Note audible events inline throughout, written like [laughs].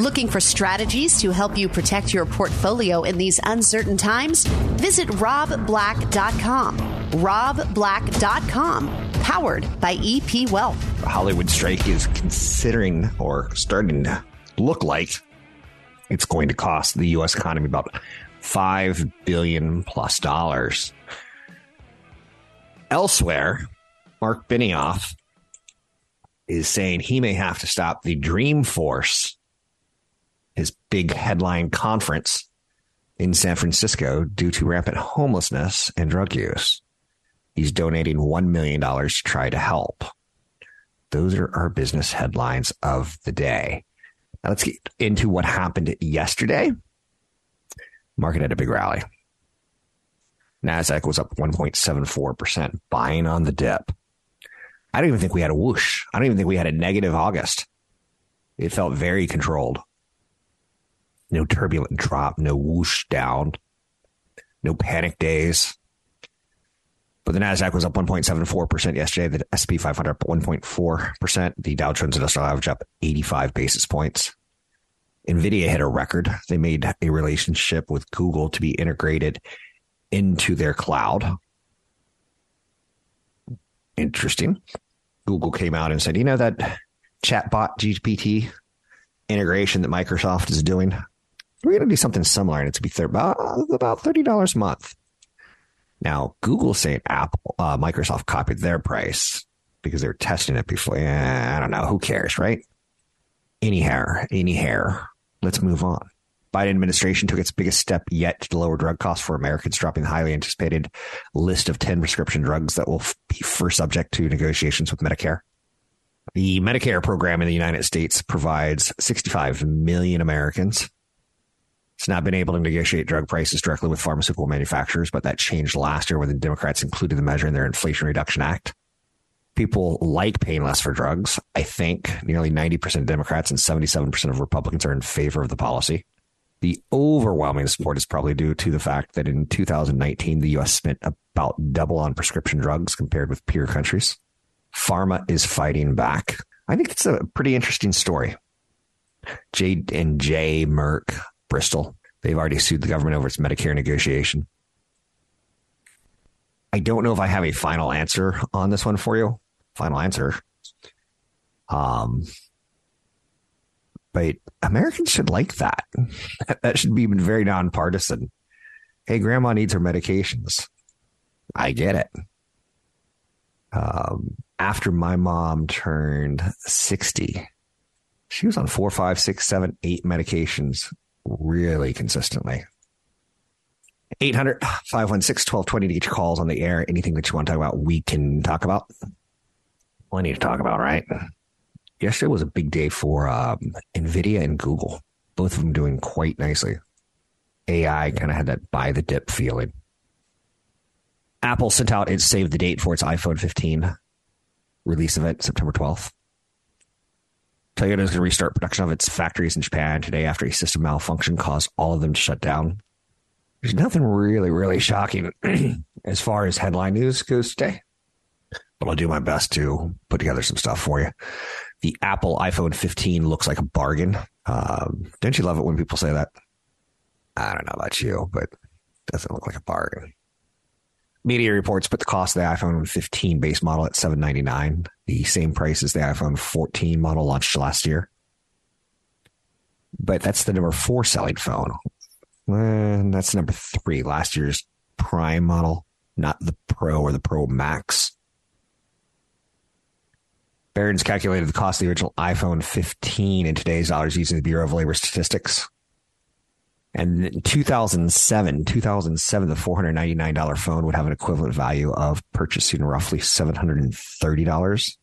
Looking for strategies to help you protect your portfolio in these uncertain times? Visit robblack.com. robblack.com, powered by EP Wealth. The Hollywood strike is considering or starting to look like it's going to cost the U.S. economy about five billion plus dollars. Elsewhere, Marc Benioff is saying he may have to stop the Dreamforce, his big headline conference in San Francisco, due to rampant homelessness and drug use. He's donating $1 million to try to help. Those are our business headlines of the day. Now let's get into what happened yesterday. Market had a big rally. NASDAQ was up 1.74%, buying on the dip. I don't even think we had a whoosh. I don't even think we had a negative August. It felt very controlled. No turbulent drop, no whoosh down, no panic days. But the Nasdaq was up 1.74% yesterday. The SP 500 up 1.4%. The Dow Jones Industrial Average up 85 basis points. Nvidia hit a record. They made a relationship with Google to be integrated into their cloud. Interesting. Google came out and said, you know, that chatbot GPT integration that Microsoft is doing, we're going to do something similar and it's going to be about, about $30 a month. Now, Google saying Apple, uh, Microsoft copied their price because they were testing it before. I don't know. Who cares, right? Any hair, any hair. Let's move on. Biden administration took its biggest step yet to lower drug costs for Americans, dropping the highly anticipated list of 10 prescription drugs that will be first subject to negotiations with Medicare. The Medicare program in the United States provides 65 million Americans. It's not been able to negotiate drug prices directly with pharmaceutical manufacturers, but that changed last year when the Democrats included the measure in their Inflation Reduction Act. People like paying less for drugs. I think nearly 90% of Democrats and 77% of Republicans are in favor of the policy. The overwhelming support is probably due to the fact that in 2019, the U.S. spent about double on prescription drugs compared with peer countries. Pharma is fighting back. I think it's a pretty interesting story. J and J, Merck, Bristol, they've already sued the government over its Medicare negotiation. I don't know if I have a final answer on this one for you. Final answer. Um, but Americans should like that. [laughs] that should be very nonpartisan. Hey, grandma needs her medications. I get it. Um, after my mom turned 60, she was on four, five, six, seven, eight medications really consistently. 800 516 1220 to get your calls on the air. Anything that you want to talk about, we can talk about. Plenty to talk about, right? Yesterday was a big day for um, NVIDIA and Google, both of them doing quite nicely. AI kind of had that buy the dip feeling. Apple sent out its save the date for its iPhone 15 release event, September 12th. Toyota is going to restart production of its factories in Japan today after a system malfunction caused all of them to shut down. There's nothing really, really shocking [clears throat] as far as headline news goes today, but I'll do my best to put together some stuff for you. The Apple iPhone 15 looks like a bargain. Um, don't you love it when people say that? I don't know about you, but it doesn't look like a bargain. Media reports put the cost of the iPhone 15 base model at 799, the same price as the iPhone 14 model launched last year. But that's the number four selling phone. And that's number three, last year's Prime model, not the Pro or the Pro Max. Barron's calculated the cost of the original iPhone 15 in today's dollars using the Bureau of Labor Statistics. And in 2007, 2007, the $499 phone would have an equivalent value of purchasing roughly $730.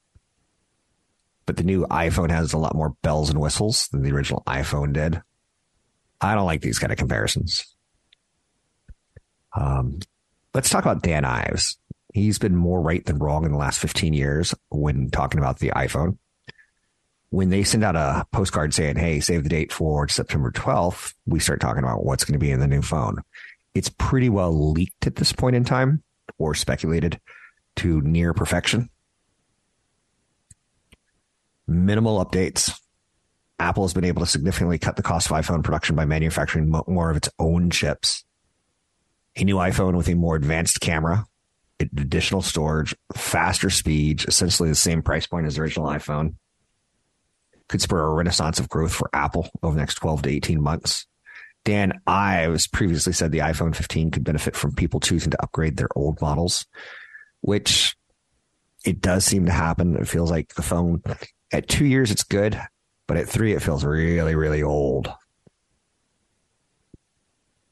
But but the new iPhone has a lot more bells and whistles than the original iPhone did. I don't like these kind of comparisons. Um, let's talk about Dan Ives. He's been more right than wrong in the last 15 years when talking about the iPhone. When they send out a postcard saying, hey, save the date for September 12th, we start talking about what's going to be in the new phone. It's pretty well leaked at this point in time or speculated to near perfection. Minimal updates. Apple has been able to significantly cut the cost of iPhone production by manufacturing more of its own chips. A new iPhone with a more advanced camera, additional storage, faster speeds, essentially the same price point as the original iPhone, could spur a renaissance of growth for Apple over the next 12 to 18 months. Dan Ives previously said the iPhone 15 could benefit from people choosing to upgrade their old models, which it does seem to happen. It feels like the phone at two years, it's good, but at three, it feels really, really old.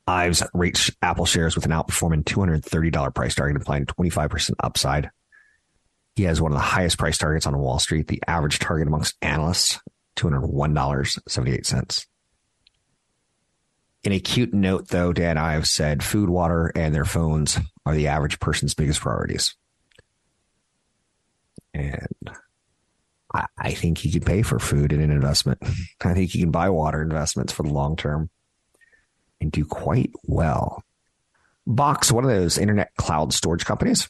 Ives rates Apple shares with an outperforming $230 price target, implying 25% upside. He has one of the highest price targets on Wall Street. The average target amongst analysts, $201.78. In a cute note, though, Dan Ives said food, water, and their phones are the average person's biggest priorities. And I, I think he could pay for food in an investment. [laughs] I think he can buy water investments for the long term and do quite well. Box, one of those internet cloud storage companies,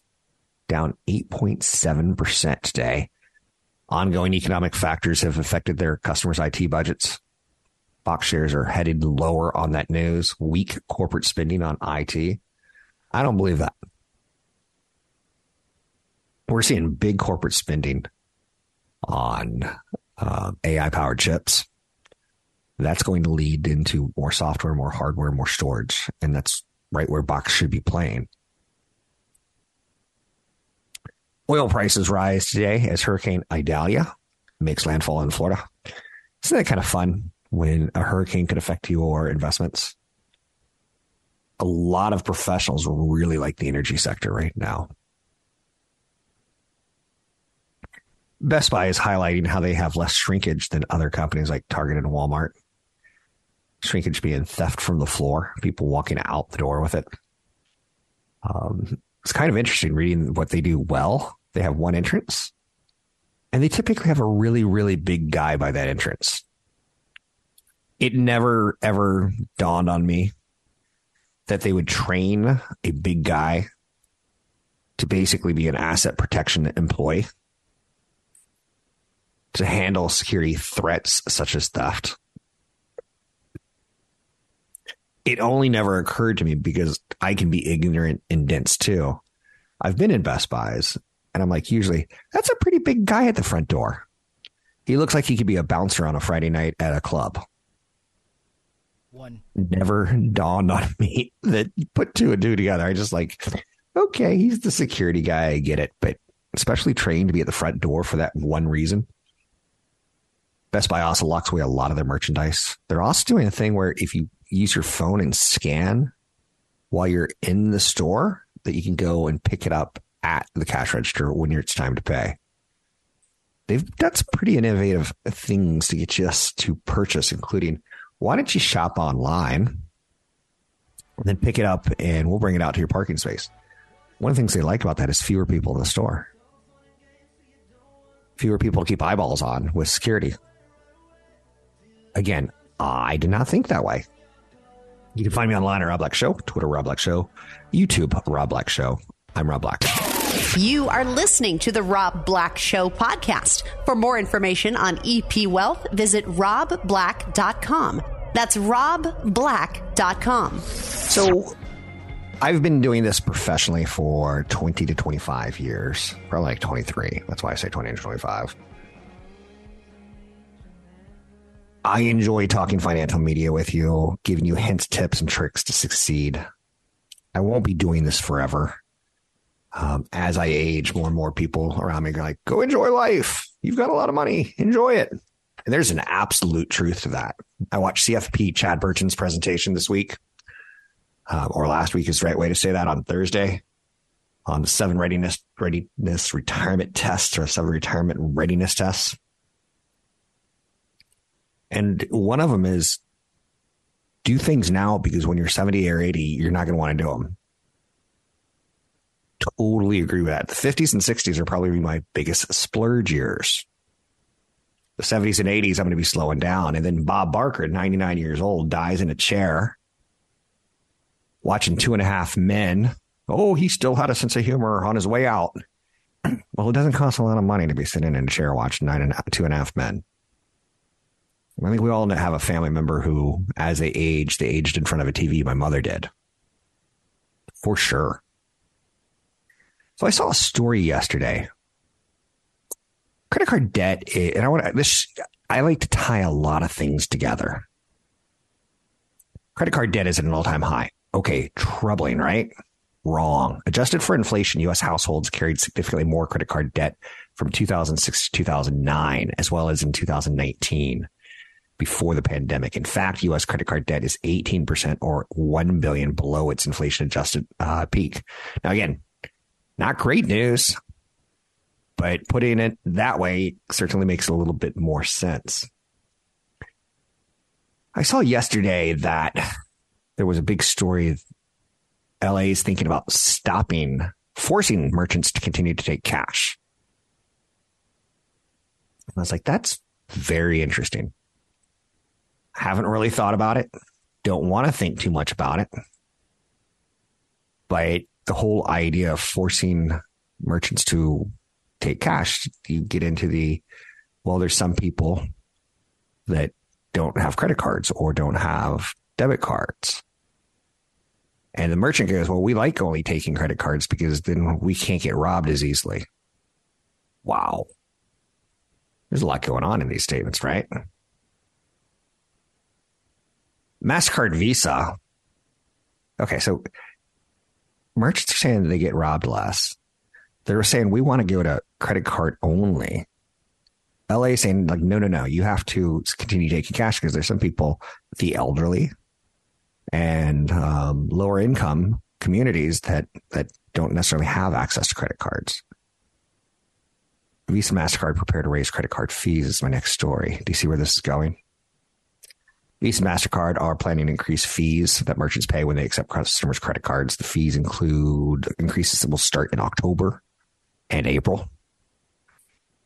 down 8.7% today. Ongoing economic factors have affected their customers' IT budgets. Box shares are headed lower on that news. Weak corporate spending on IT. I don't believe that. We're seeing big corporate spending on uh, AI powered chips that's going to lead into more software, more hardware, more storage. And that's right where Box should be playing. Oil prices rise today as Hurricane Idalia makes landfall in Florida. Isn't that kind of fun when a hurricane could affect your investments? A lot of professionals really like the energy sector right now. Best Buy is highlighting how they have less shrinkage than other companies like Target and Walmart shrinkage being theft from the floor, people walking out the door with it. Um, it's kind of interesting reading what they do well. They have one entrance, and they typically have a really, really big guy by that entrance. It never, ever dawned on me that they would train a big guy to basically be an asset protection employee to handle security threats such as theft it only never occurred to me because I can be ignorant and dense too. I've been in Best Buys and I'm like, usually, that's a pretty big guy at the front door. He looks like he could be a bouncer on a Friday night at a club. One never dawned on me [laughs] that put two and two together. I just like, okay, he's the security guy. I get it, but especially trained to be at the front door for that one reason. Best Buy also locks away a lot of their merchandise. They're also doing a thing where if you use your phone and scan while you're in the store that you can go and pick it up at the cash register when it's time to pay. They've done some pretty innovative things to get you to purchase, including why don't you shop online and then pick it up and we'll bring it out to your parking space. One of the things they like about that is fewer people in the store. Fewer people to keep eyeballs on with security. Again, I did not think that way. You can find me online at Rob Black Show, Twitter Rob Black Show, YouTube Rob Black Show. I'm Rob Black. You are listening to the Rob Black Show podcast. For more information on EP Wealth, visit robblack.com. That's robblack.com. So I've been doing this professionally for 20 to 25 years, probably like 23. That's why I say 20 to 25. I enjoy talking financial media with you, giving you hints, tips, and tricks to succeed. I won't be doing this forever. Um, as I age, more and more people around me are like, go enjoy life. You've got a lot of money. Enjoy it. And there's an absolute truth to that. I watched CFP Chad Burton's presentation this week, um, or last week is the right way to say that on Thursday on the seven readiness readiness retirement tests or seven retirement readiness tests. And one of them is do things now because when you're 70 or 80, you're not going to want to do them. Totally agree with that. The 50s and 60s are probably my biggest splurge years. The 70s and 80s, I'm going to be slowing down. And then Bob Barker, 99 years old, dies in a chair watching Two and a Half Men. Oh, he still had a sense of humor on his way out. [clears throat] well, it doesn't cost a lot of money to be sitting in a chair watching nine and Two and a Half Men. I think we all have a family member who, as they aged, they aged in front of a TV. My mother did. For sure. So I saw a story yesterday. Credit card debt, and I want this. I like to tie a lot of things together. Credit card debt is at an all-time high. Okay, troubling, right? Wrong. Adjusted for inflation, U.S. households carried significantly more credit card debt from 2006 to 2009, as well as in 2019 before the pandemic. In fact, U.S. credit card debt is 18% or 1 billion below its inflation adjusted uh, peak. Now, again, not great news, but putting it that way certainly makes a little bit more sense. I saw yesterday that there was a big story. LA is thinking about stopping, forcing merchants to continue to take cash. And I was like, that's very interesting. Haven't really thought about it. Don't want to think too much about it. But the whole idea of forcing merchants to take cash, you get into the, well, there's some people that don't have credit cards or don't have debit cards. And the merchant goes, well, we like only taking credit cards because then we can't get robbed as easily. Wow. There's a lot going on in these statements, right? MasterCard Visa. Okay, so merchants are saying that they get robbed less. They're saying we want to go to credit card only. LA is saying like no no no you have to continue taking cash because there's some people the elderly and um, lower income communities that that don't necessarily have access to credit cards. Visa Mastercard prepare to raise credit card fees is my next story. Do you see where this is going? Visa and MasterCard are planning to increase fees that merchants pay when they accept customers' credit cards. The fees include increases that will start in October and April.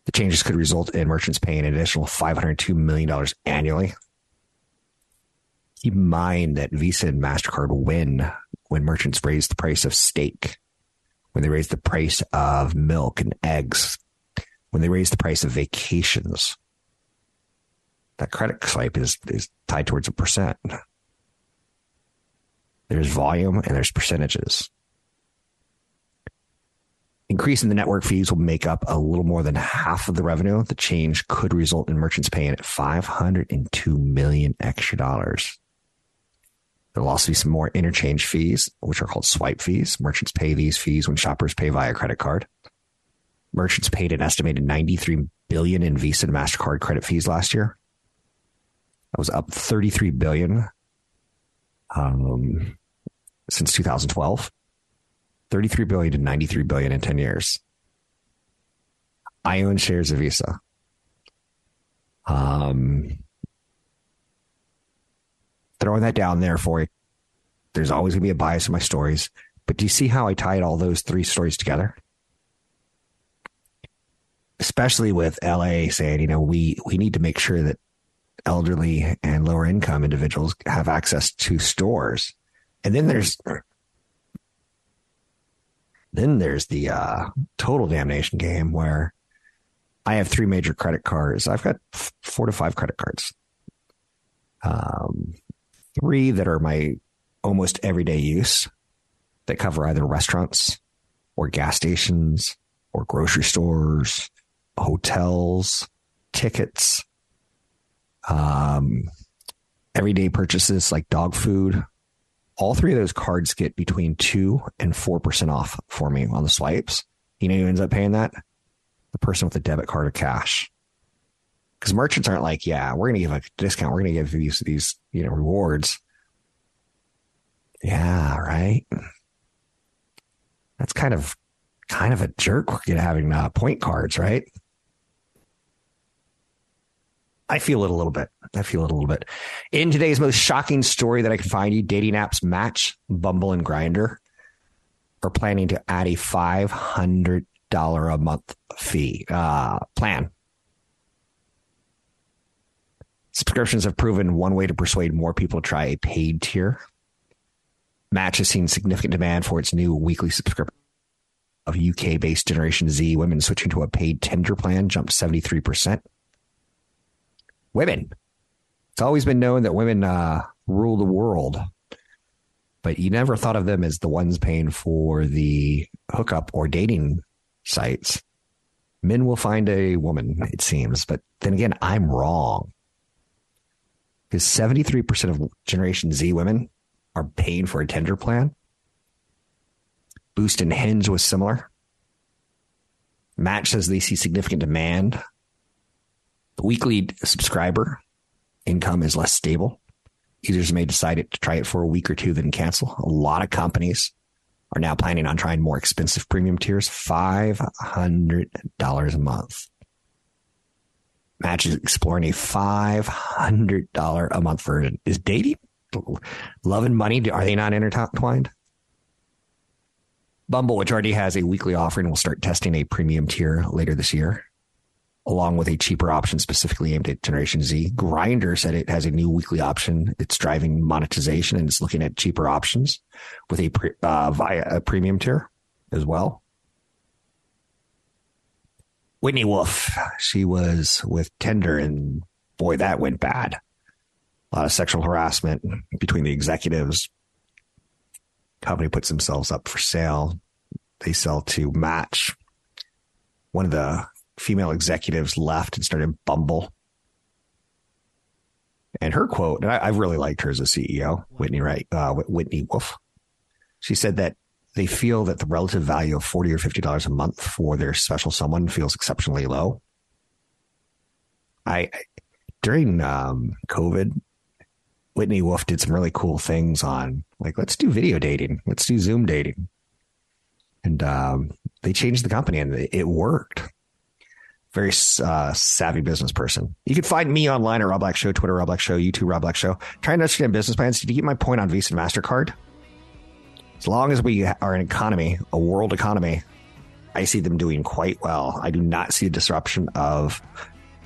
The changes could result in merchants paying an additional $502 million annually. Keep in mind that Visa and MasterCard win when merchants raise the price of steak, when they raise the price of milk and eggs, when they raise the price of vacations that credit swipe is, is tied towards a percent. There's volume and there's percentages. Increasing the network fees will make up a little more than half of the revenue. The change could result in merchants paying 502 million extra dollars. There'll also be some more interchange fees, which are called swipe fees. Merchants pay these fees when shoppers pay via credit card. Merchants paid an estimated 93 billion in Visa and MasterCard credit fees last year. That was up 33 billion um, since 2012. 33 billion to 93 billion in 10 years. I own shares of Visa. Um, throwing that down there for you. There's always going to be a bias in my stories, but do you see how I tied all those three stories together? Especially with LA saying, you know, we we need to make sure that elderly and lower income individuals have access to stores. And then there's then there's the uh, total damnation game where I have three major credit cards. I've got four to five credit cards. Um, three that are my almost everyday use that cover either restaurants or gas stations or grocery stores, hotels, tickets, um, everyday purchases like dog food. All three of those cards get between two and four percent off for me on the swipes. You know who ends up paying that? The person with the debit card or cash. Because merchants aren't like, yeah, we're gonna give a discount. We're gonna give these these you know rewards. Yeah, right. That's kind of kind of a jerk having uh, point cards, right? I feel it a little bit. I feel it a little bit. In today's most shocking story that I can find you, dating apps Match, Bumble, and Grindr are planning to add a five hundred dollar a month fee uh, plan. Subscriptions have proven one way to persuade more people to try a paid tier. Match has seen significant demand for its new weekly subscription of UK based Generation Z women switching to a paid Tinder plan jumped 73%. Women. It's always been known that women uh, rule the world, but you never thought of them as the ones paying for the hookup or dating sites. Men will find a woman, it seems, but then again, I'm wrong. Because 73% of Generation Z women are paying for a Tinder plan. Boost and Hinge was similar. Match says they see significant demand. The weekly subscriber income is less stable. Users may decide to try it for a week or two, then cancel. A lot of companies are now planning on trying more expensive premium tiers, $500 a month. Match is exploring a $500 a month version. Is dating, love, and money, are they not intertwined? Bumble, which already has a weekly offering, will start testing a premium tier later this year, along with a cheaper option specifically aimed at Generation Z. Grindr said it has a new weekly option. It's driving monetization and it's looking at cheaper options with a pre, uh, via a premium tier as well. Whitney Wolfe, she was with Tinder, and boy, that went bad. A lot of sexual harassment between the executives, company puts themselves up for sale. They sell to Match. One of the female executives left and started Bumble. And her quote, and I, I really liked her as a CEO, Whitney Wright, uh, Whitney Wolfe. She said that they feel that the relative value of forty or fifty dollars a month for their special someone feels exceptionally low. I during um, COVID, Whitney Wolfe did some really cool things on like let's do video dating, let's do Zoom dating, and um, they changed the company and it worked. Very uh, savvy business person. You can find me online at Rob Black Show, Twitter Rob Black Show, YouTube Rob Black Show. Trying to understand business plans. Did you get my point on Visa and Mastercard? As long as we are an economy, a world economy, I see them doing quite well. I do not see a disruption of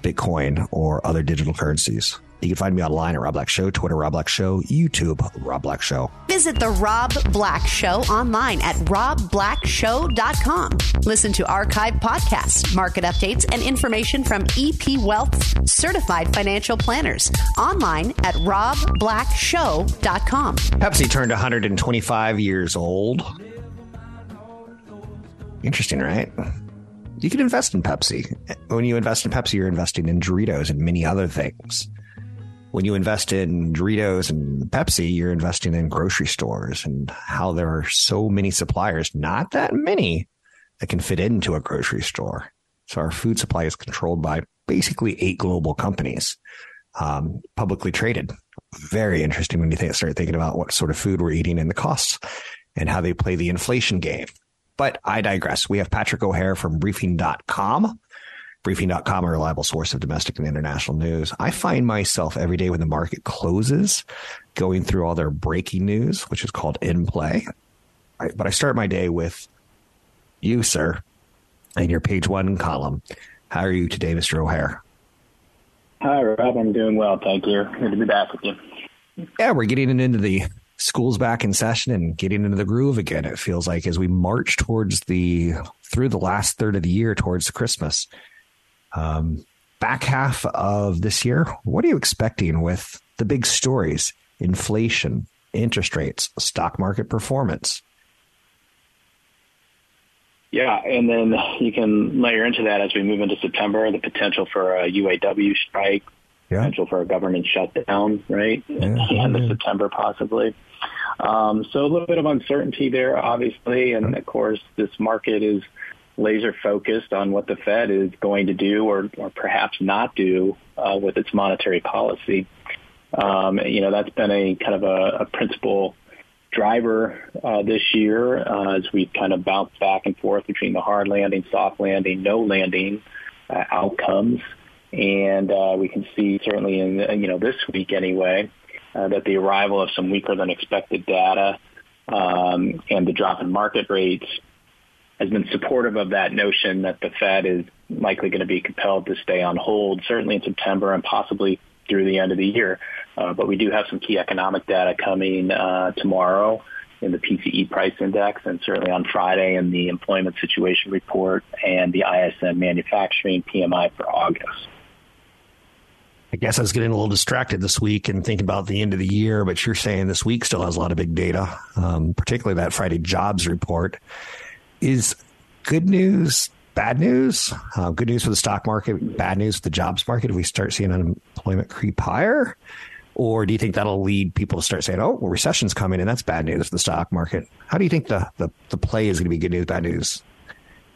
Bitcoin or other digital currencies. You can find me online at Rob Black Show, Twitter Rob Black Show, YouTube Rob Black Show. Visit the Rob Black Show online at robblackshow.com. Listen to archived podcasts, market updates, and information from EP Wealth certified financial planners online at robblackshow.com. Pepsi turned 125 years old. Interesting, right? You can invest in Pepsi. When you invest in Pepsi, you're investing in Doritos and many other things when you invest in Doritos and Pepsi, you're investing in grocery stores and how there are so many suppliers, not that many that can fit into a grocery store. So our food supply is controlled by basically eight global companies, um, publicly traded. Very interesting when you think, start thinking about what sort of food we're eating and the costs and how they play the inflation game. But I digress. We have Patrick O'Hare from briefing.com briefing.com, a reliable source of domestic and international news. I find myself every day when the market closes going through all their breaking news, which is called in play. I, but I start my day with you, sir, and your page one column. How are you today, Mr. O'Hare? Hi, Rob. I'm doing well. Thank you. Good to be back with you. Yeah, we're getting into the school's back in session and getting into the groove again. It feels like as we march towards the through the last third of the year towards Christmas. Um, back half of this year, what are you expecting with the big stories? Inflation, interest rates, stock market performance. Yeah, and then you can layer into that as we move into September the potential for a UAW strike, yeah. potential for a government shutdown, right? Yeah, [laughs] at the end yeah. of September, possibly. Um, so a little bit of uncertainty there, obviously, and of course, this market is laser focused on what the Fed is going to do or, or perhaps not do uh, with its monetary policy. Um, you know, that's been a kind of a, a principal driver uh, this year uh, as we kind of bounce back and forth between the hard landing, soft landing, no landing uh, outcomes. and uh, we can see certainly in you know this week anyway uh, that the arrival of some weaker than expected data um, and the drop in market rates has been supportive of that notion that the Fed is likely going to be compelled to stay on hold, certainly in September and possibly through the end of the year. Uh, but we do have some key economic data coming uh, tomorrow in the PCE price index and certainly on Friday in the employment situation report and the ISM manufacturing PMI for August. I guess I was getting a little distracted this week and thinking about the end of the year, but you're saying this week still has a lot of big data, um, particularly that Friday jobs report. Is good news bad news? Uh, good news for the stock market, bad news for the jobs market if we start seeing unemployment creep higher? Or do you think that'll lead people to start saying, oh, well, recession's coming and that's bad news for the stock market? How do you think the, the, the play is going to be good news, bad news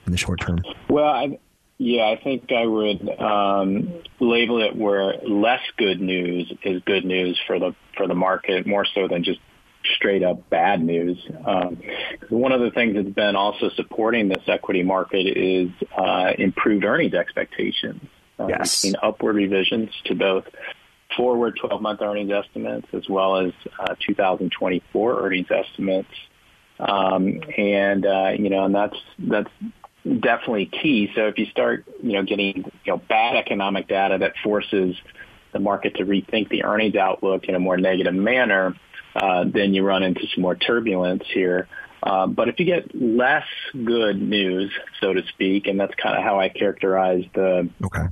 in the short term? Well, I, yeah, I think I would um, label it where less good news is good news for the for the market more so than just straight up bad news. Um, one of the things that's been also supporting this equity market is uh, improved earnings expectations. Uh, yes. We've seen upward revisions to both forward 12-month earnings estimates as well as uh, 2024 earnings estimates. Um, and uh, you know, and that's that's definitely key. So if you start, you know, getting you know bad economic data that forces the market to rethink the earnings outlook in a more negative manner, uh, then you run into some more turbulence here. Uh, but if you get less good news, so to speak, and that's kind of how I characterize the okay.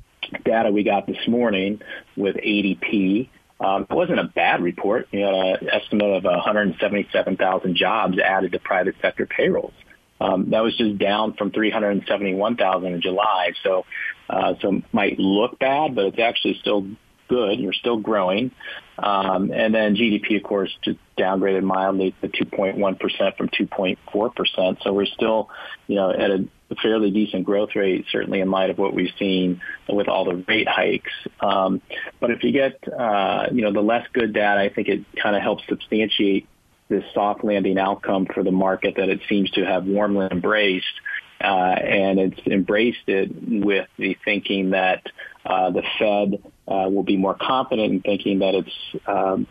data we got this morning with ADP. Um, it wasn't a bad report. You had an estimate of 177,000 jobs added to private sector payrolls. Um, that was just down from 371,000 in July. So, uh, so might look bad, but it's actually still good. You're still growing. Um, and then GDP, of course, just downgraded mildly to 2.1% from 2.4%. So we're still, you know, at a fairly decent growth rate, certainly in light of what we've seen with all the rate hikes. Um, but if you get, uh, you know, the less good data, I think it kind of helps substantiate this soft landing outcome for the market that it seems to have warmly embraced. Uh, and it's embraced it with the thinking that uh, the Fed uh, will be more confident in thinking that its um,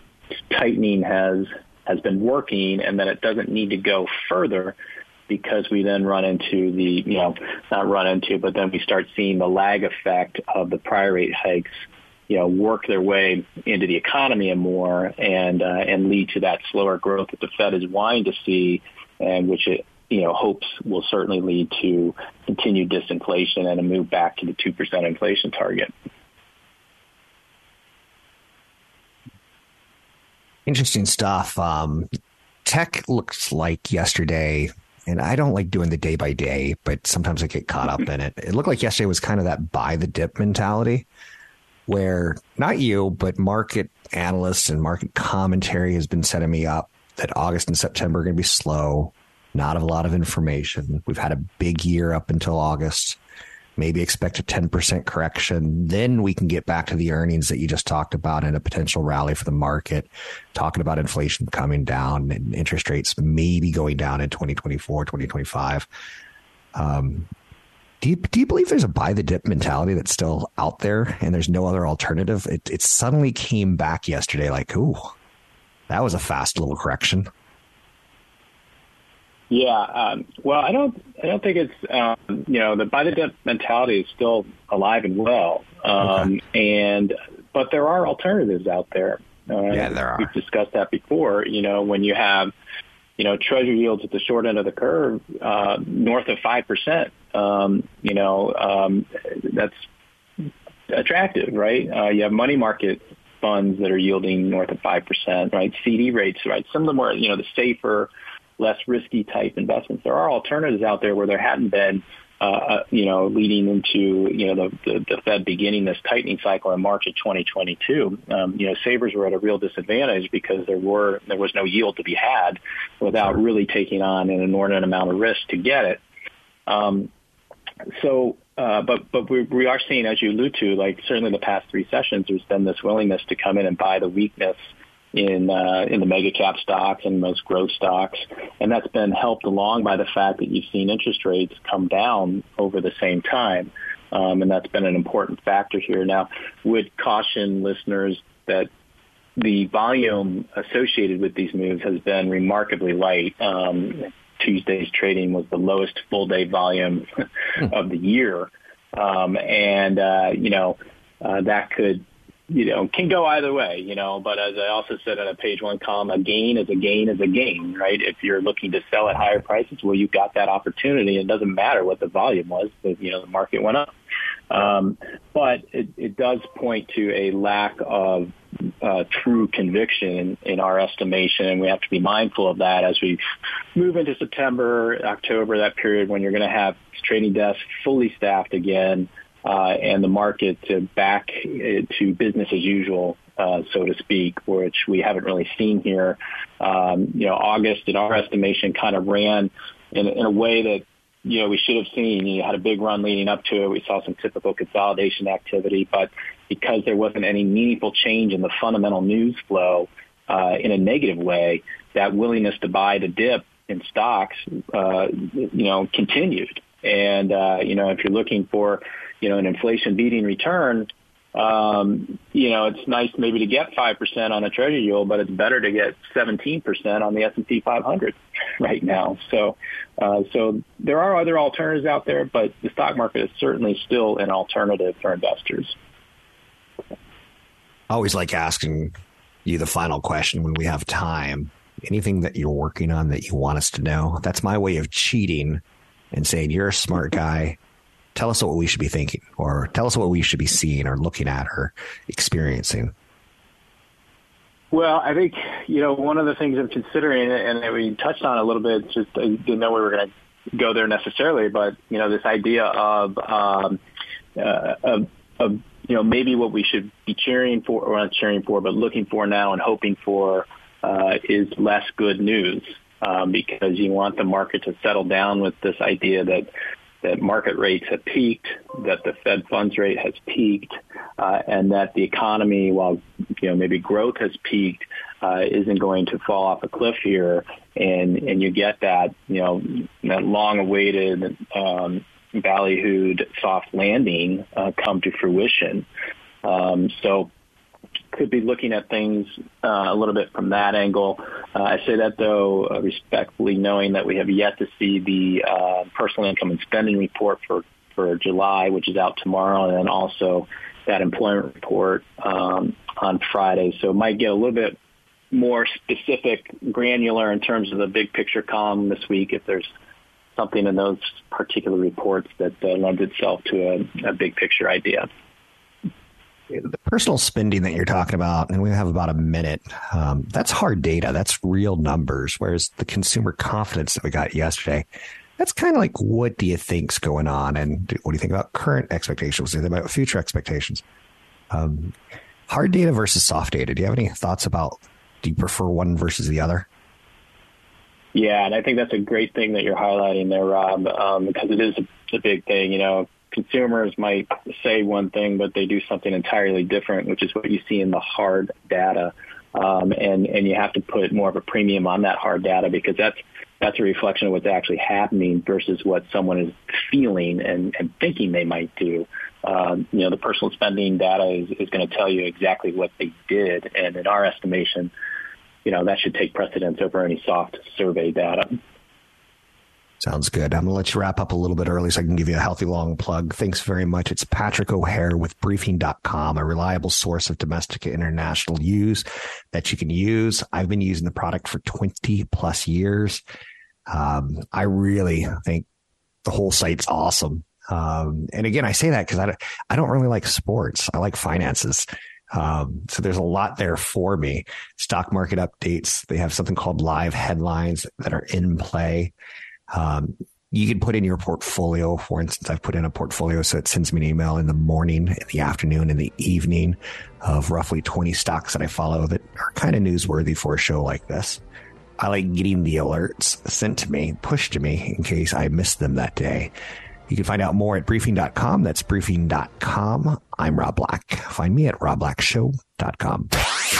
tightening has has been working and that it doesn't need to go further because we then run into the you know not run into but then we start seeing the lag effect of the prior rate hikes you know, work their way into the economy and more and, uh, and lead to that slower growth that the Fed is wanting to see and which it, you know, hopes will certainly lead to continued disinflation and a move back to the 2% inflation target. Interesting stuff. Um, tech looks like yesterday, and I don't like doing the day by day, but sometimes I get caught up in it. It looked like yesterday was kind of that buy the dip mentality where not you, but market analysts and market commentary has been setting me up that August and September are going to be slow, not a lot of information. We've had a big year up until August. Maybe expect a 10% correction. Then we can get back to the earnings that you just talked about and a potential rally for the market, talking about inflation coming down and interest rates maybe going down in 2024, 2025. Um, do you, do you believe there's a buy the dip mentality that's still out there and there's no other alternative? It, it suddenly came back yesterday like, ooh, that was a fast little correction. Yeah, um, well, I don't, I don't think it's, um, you know, the buy the dip mentality is still alive and well, um, okay. and but there are alternatives out there. Uh, yeah, there are. We've discussed that before. You know, when you have you know, treasury yields at the short end of the curve uh, north of five percent. Um, you know, um, that's attractive, right? Uh, you have money market funds that are yielding north of five percent, right? CD rates, right? Some of the more, you know, the safer, less risky type investments. There are alternatives out there where there hadn't been uh, uh, you know, leading into, you know, the, the, the Fed beginning this tightening cycle in March of 2022. Um, you know, savers were at a real disadvantage because there were, there was no yield to be had without really taking on an inordinate amount of risk to get it. Um, so, uh, but but we, we are seeing, as you allude to, like certainly the past three sessions, there's been this willingness to come in and buy the weakness in uh, in the mega cap stocks and most growth stocks, and that's been helped along by the fact that you've seen interest rates come down over the same time. Um, and that's been an important factor here. Now, would caution listeners that the volume associated with these moves has been remarkably light. Um, Tuesday's trading was the lowest full day volume [laughs] of the year. Um, and, uh, you know, uh, that could, you know, can go either way, you know, but as I also said in a page one column, a gain is a gain is a gain, right? If you're looking to sell at higher prices, well, you've got that opportunity. It doesn't matter what the volume was, but, you know, the market went up. Um, but it, it does point to a lack of uh, true conviction in, in our estimation, and we have to be mindful of that as we move into September, October, that period when you're going to have trading desks fully staffed again, and the market to back uh, to business as usual, uh, so to speak, which we haven't really seen here. Um, you know, August, in our estimation, kind of ran in, in a way that you know, we should have seen. You had a big run leading up to it. We saw some typical consolidation activity, but because there wasn't any meaningful change in the fundamental news flow uh, in a negative way, that willingness to buy the dip in stocks, uh, you know, continued. And uh, you know, if you're looking for, you know, an inflation beating return, um, you know, it's nice maybe to get 5% on a treasury yield, but it's better to get 17% on the S&P 500 [laughs] right now. So, uh, so there are other alternatives out there, but the stock market is certainly still an alternative for investors. I always like asking you the final question when we have time. Anything that you're working on that you want us to know? That's my way of cheating and saying you're a smart guy tell us what we should be thinking or tell us what we should be seeing or looking at or experiencing. Well, I think, you know, one of the things I'm considering, and we touched on a little bit, just I didn't know we were going to go there necessarily, but, you know, this idea of, um, uh, of, of, you know, maybe what we should be cheering for, or not cheering for, but looking for now and hoping for uh, is less good news. Um, because you want the market to settle down with this idea that that market rates have peaked, that the Fed funds rate has peaked, uh, and that the economy, while you know maybe growth has peaked, uh, isn't going to fall off a cliff here, and and you get that you know that long-awaited um, ballyhooed soft landing uh, come to fruition. Um, so could be looking at things uh, a little bit from that angle. Uh, I say that though uh, respectfully, knowing that we have yet to see the uh, personal income and spending report for for July, which is out tomorrow, and then also that employment report um, on Friday. So it might get a little bit more specific, granular in terms of the big picture column this week if there's something in those particular reports that uh, lends itself to a, a big picture idea the personal spending that you're talking about, and we have about a minute, um, that's hard data. That's real numbers. Whereas the consumer confidence that we got yesterday, that's kind of like, what do you think's going on? And what do you think about current expectations? What do you think about future expectations? Um, hard data versus soft data. Do you have any thoughts about, do you prefer one versus the other? Yeah, and I think that's a great thing that you're highlighting there, Rob, um, because it is a, a big thing. You know, consumers might say one thing, but they do something entirely different, which is what you see in the hard data. Um, and, and you have to put more of a premium on that hard data because that's, that's a reflection of what's actually happening versus what someone is feeling and, and thinking they might do. Um, you know, the personal spending data is, is going to tell you exactly what they did. And in our estimation, you know, that should take precedence over any soft survey data. Sounds good. I'm going to let you wrap up a little bit early so I can give you a healthy long plug. Thanks very much. It's Patrick O'Hare with briefing.com, a reliable source of domestic and international use that you can use. I've been using the product for 20 plus years. Um, I really think the whole site's awesome. Um, and again, I say that because I, don't, I don't really like sports. I like finances. Um, so there's a lot there for me. Stock market updates. They have something called live headlines that are in play. Um, you can put in your portfolio. For instance, I've put in a portfolio, so it sends me an email in the morning, in the afternoon, in the evening of roughly 20 stocks that I follow that are kind of newsworthy for a show like this. I like getting the alerts sent to me, pushed to me in case I missed them that day. You can find out more at briefing.com. That's briefing.com. I'm Rob Black. Find me at robblackshow.com.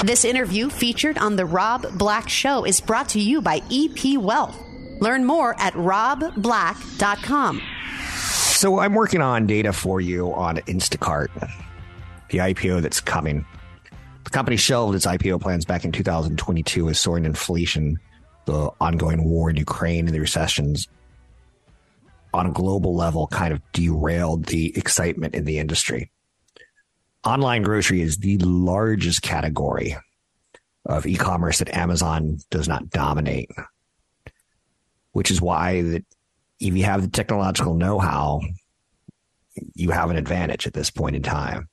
This interview featured on The Rob Black Show is brought to you by EP Wealth. Learn more at robblack.com. So I'm working on data for you on Instacart, the IPO that's coming. The company shelved its IPO plans back in 2022 as soaring inflation, the ongoing war in Ukraine, and the recessions on a global level kind of derailed the excitement in the industry. Online grocery is the largest category of e-commerce that Amazon does not dominate, which is why that if you have the technological know-how, you have an advantage at this point in time.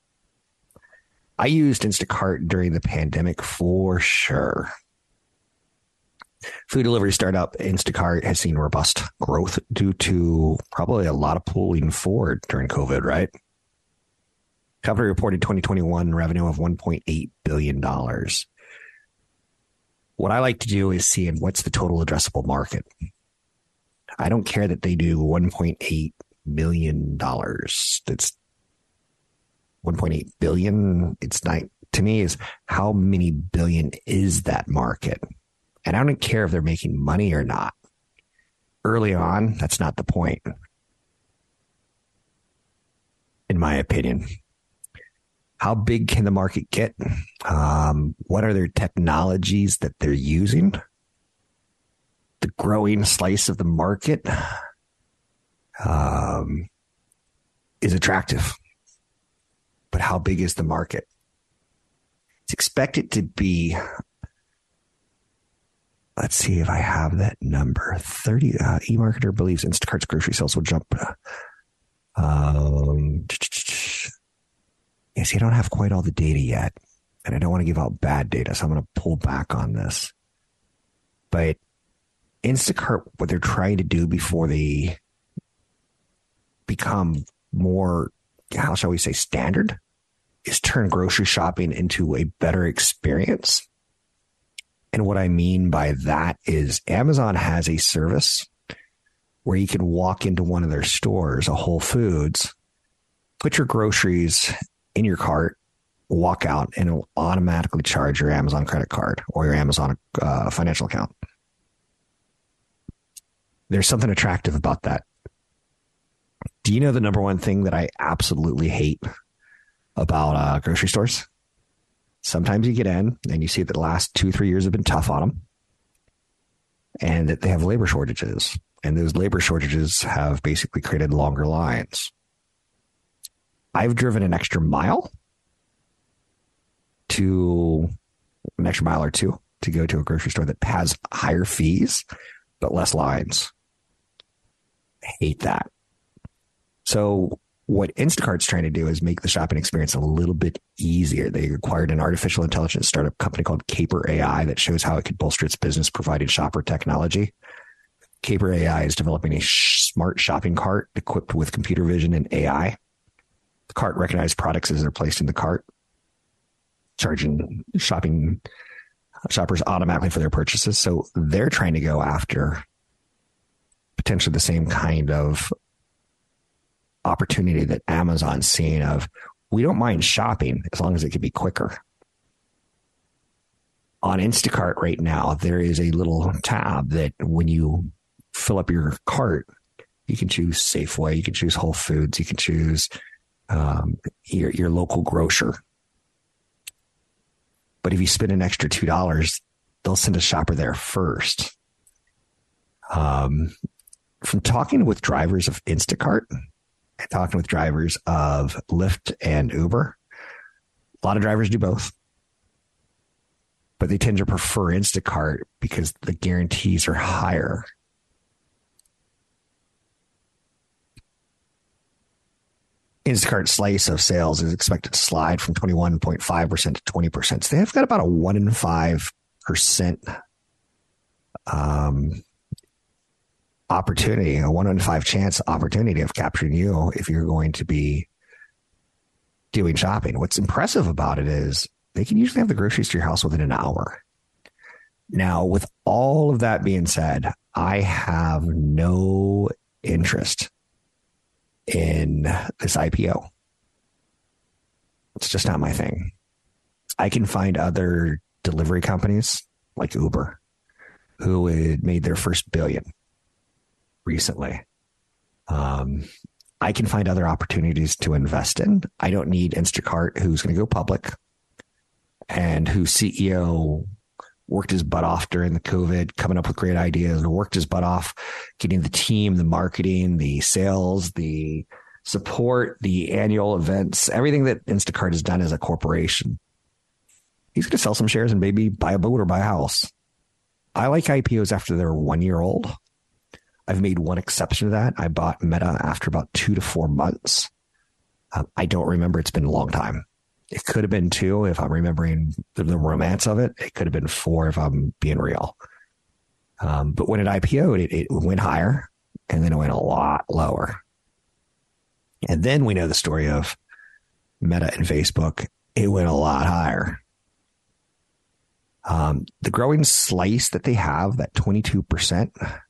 I used Instacart during the pandemic for sure. Food delivery startup Instacart has seen robust growth due to probably a lot of pulling forward during COVID, right? Company reported 2021 revenue of $1.8 billion. What I like to do is see what's the total addressable market. I don't care that they do 1.8 million dollars. That's 1.8 billion. It's not to me is how many billion is that market? And I don't care if they're making money or not. Early on, that's not the point. In my opinion. How big can the market get? Um, what are their technologies that they're using? Growing slice of the market um, is attractive. But how big is the market? It's expected to be let's see if I have that number. 30 uh, eMarketer believes Instacart's grocery sales will jump. Um, [tsk] yes, I don't have quite all the data yet, and I don't want to give out bad data, so I'm going to pull back on this. But Instacart, what they're trying to do before they become more, how shall we say, standard, is turn grocery shopping into a better experience and what I mean by that is Amazon has a service where you can walk into one of their stores, a Whole Foods, put your groceries in your cart, walk out, and it'll automatically charge your Amazon credit card or your Amazon uh, financial account. There's something attractive about that. Do you know the number one thing that I absolutely hate about uh, grocery stores? Sometimes you get in and you see that the last two, three years have been tough on them and that they have labor shortages. And those labor shortages have basically created longer lines. I've driven an extra mile to an extra mile or two to go to a grocery store that has higher fees but less lines. I hate that. So what Instacart's trying to do is make the shopping experience a little bit easier. They acquired an artificial intelligence startup company called Caper AI that shows how it could bolster its business providing shopper technology. Caper AI is developing a sh- smart shopping cart equipped with computer vision and AI. The cart recognizes products as they're placed in the cart, charging shopping shoppers automatically for their purchases. So they're trying to go after potentially the same kind of opportunity that Amazon's seeing of we don't mind shopping as long as it can be quicker. On Instacart right now, there is a little tab that when you fill up your cart, you can choose Safeway, you can choose Whole Foods, you can choose um, your your local grocer. But if you spend an extra two dollars, they'll send a shopper there first. Um, from talking with drivers of Instacart, and talking with drivers of Lyft and Uber. A lot of drivers do both, but they tend to prefer Instacart because the guarantees are higher. Instacart slice of sales is expected to slide from 21.5% to 20%. So they've got about a one in five percent um, opportunity, a one in five chance opportunity of capturing you if you're going to be doing shopping. What's impressive about it is they can usually have the groceries to your house within an hour. Now, with all of that being said, I have no interest in this IPO. It's just not my thing. I can find other delivery companies like Uber who had made their first billion recently. Um, I can find other opportunities to invest in. I don't need Instacart, who's going to go public and whose CEO worked his butt off during the COVID, coming up with great ideas, worked his butt off getting the team, the marketing, the sales, the support, the annual events, everything that Instacart has done as a corporation. He's going to sell some shares and maybe buy a boat or buy a house. I like IPOs after they're one year old. I've made one exception to that. I bought Meta after about two to four months. Um, I don't remember. It's been a long time. It could have been two if I'm remembering the, the romance of it. It could have been four if I'm being real. Um, but when it IPO'd, it, it went higher and then it went a lot lower. And then we know the story of Meta and Facebook. It went a lot higher. Um, the growing slice that they have, that 22%,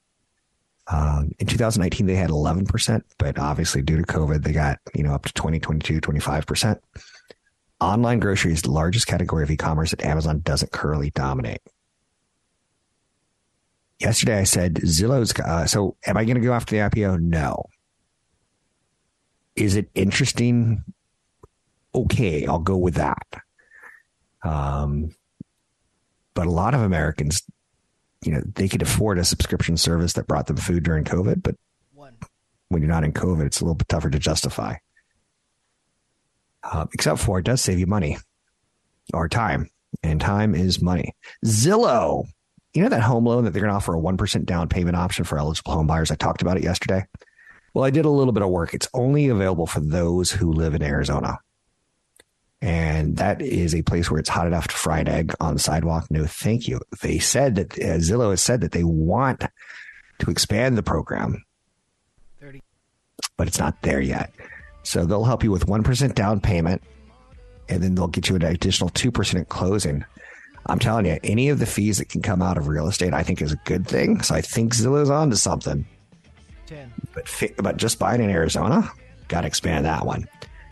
um, in 2019, they had 11%, but obviously due to COVID, they got, you know, up to 20, 22, 25%. Online grocery is the largest category of e-commerce that Amazon doesn't currently dominate. Yesterday I said Zillow's, uh, so am I going to go after the IPO? No. Is it interesting? Okay, I'll go with that. Um, but a lot of Americans, you know, they could afford a subscription service that brought them food during COVID, but One. when you're not in COVID, it's a little bit tougher to justify. Uh, except for it does save you money or time, and time is money. Zillow, you know that home loan that they're going to offer a 1% down payment option for eligible home buyers? I talked about it yesterday. Well, I did a little bit of work. It's only available for those who live in Arizona. And that is a place where it's hot enough to fry an egg on the sidewalk. No, thank you. They said that uh, Zillow has said that they want to expand the program, 30. but it's not there yet. So they'll help you with 1% down payment and then they'll get you an additional 2% at closing. I'm telling you, any of the fees that can come out of real estate, I think is a good thing. So I think Zillow's on to something. 10. But but just buying in Arizona, got to expand that one.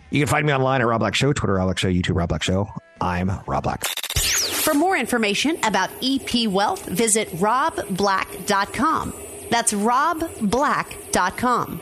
You can find me online at Rob Black Show, Twitter Rob Black Show, YouTube Rob Black Show. I'm Rob Black. For more information about EP Wealth, visit robblack.com. That's robblack.com.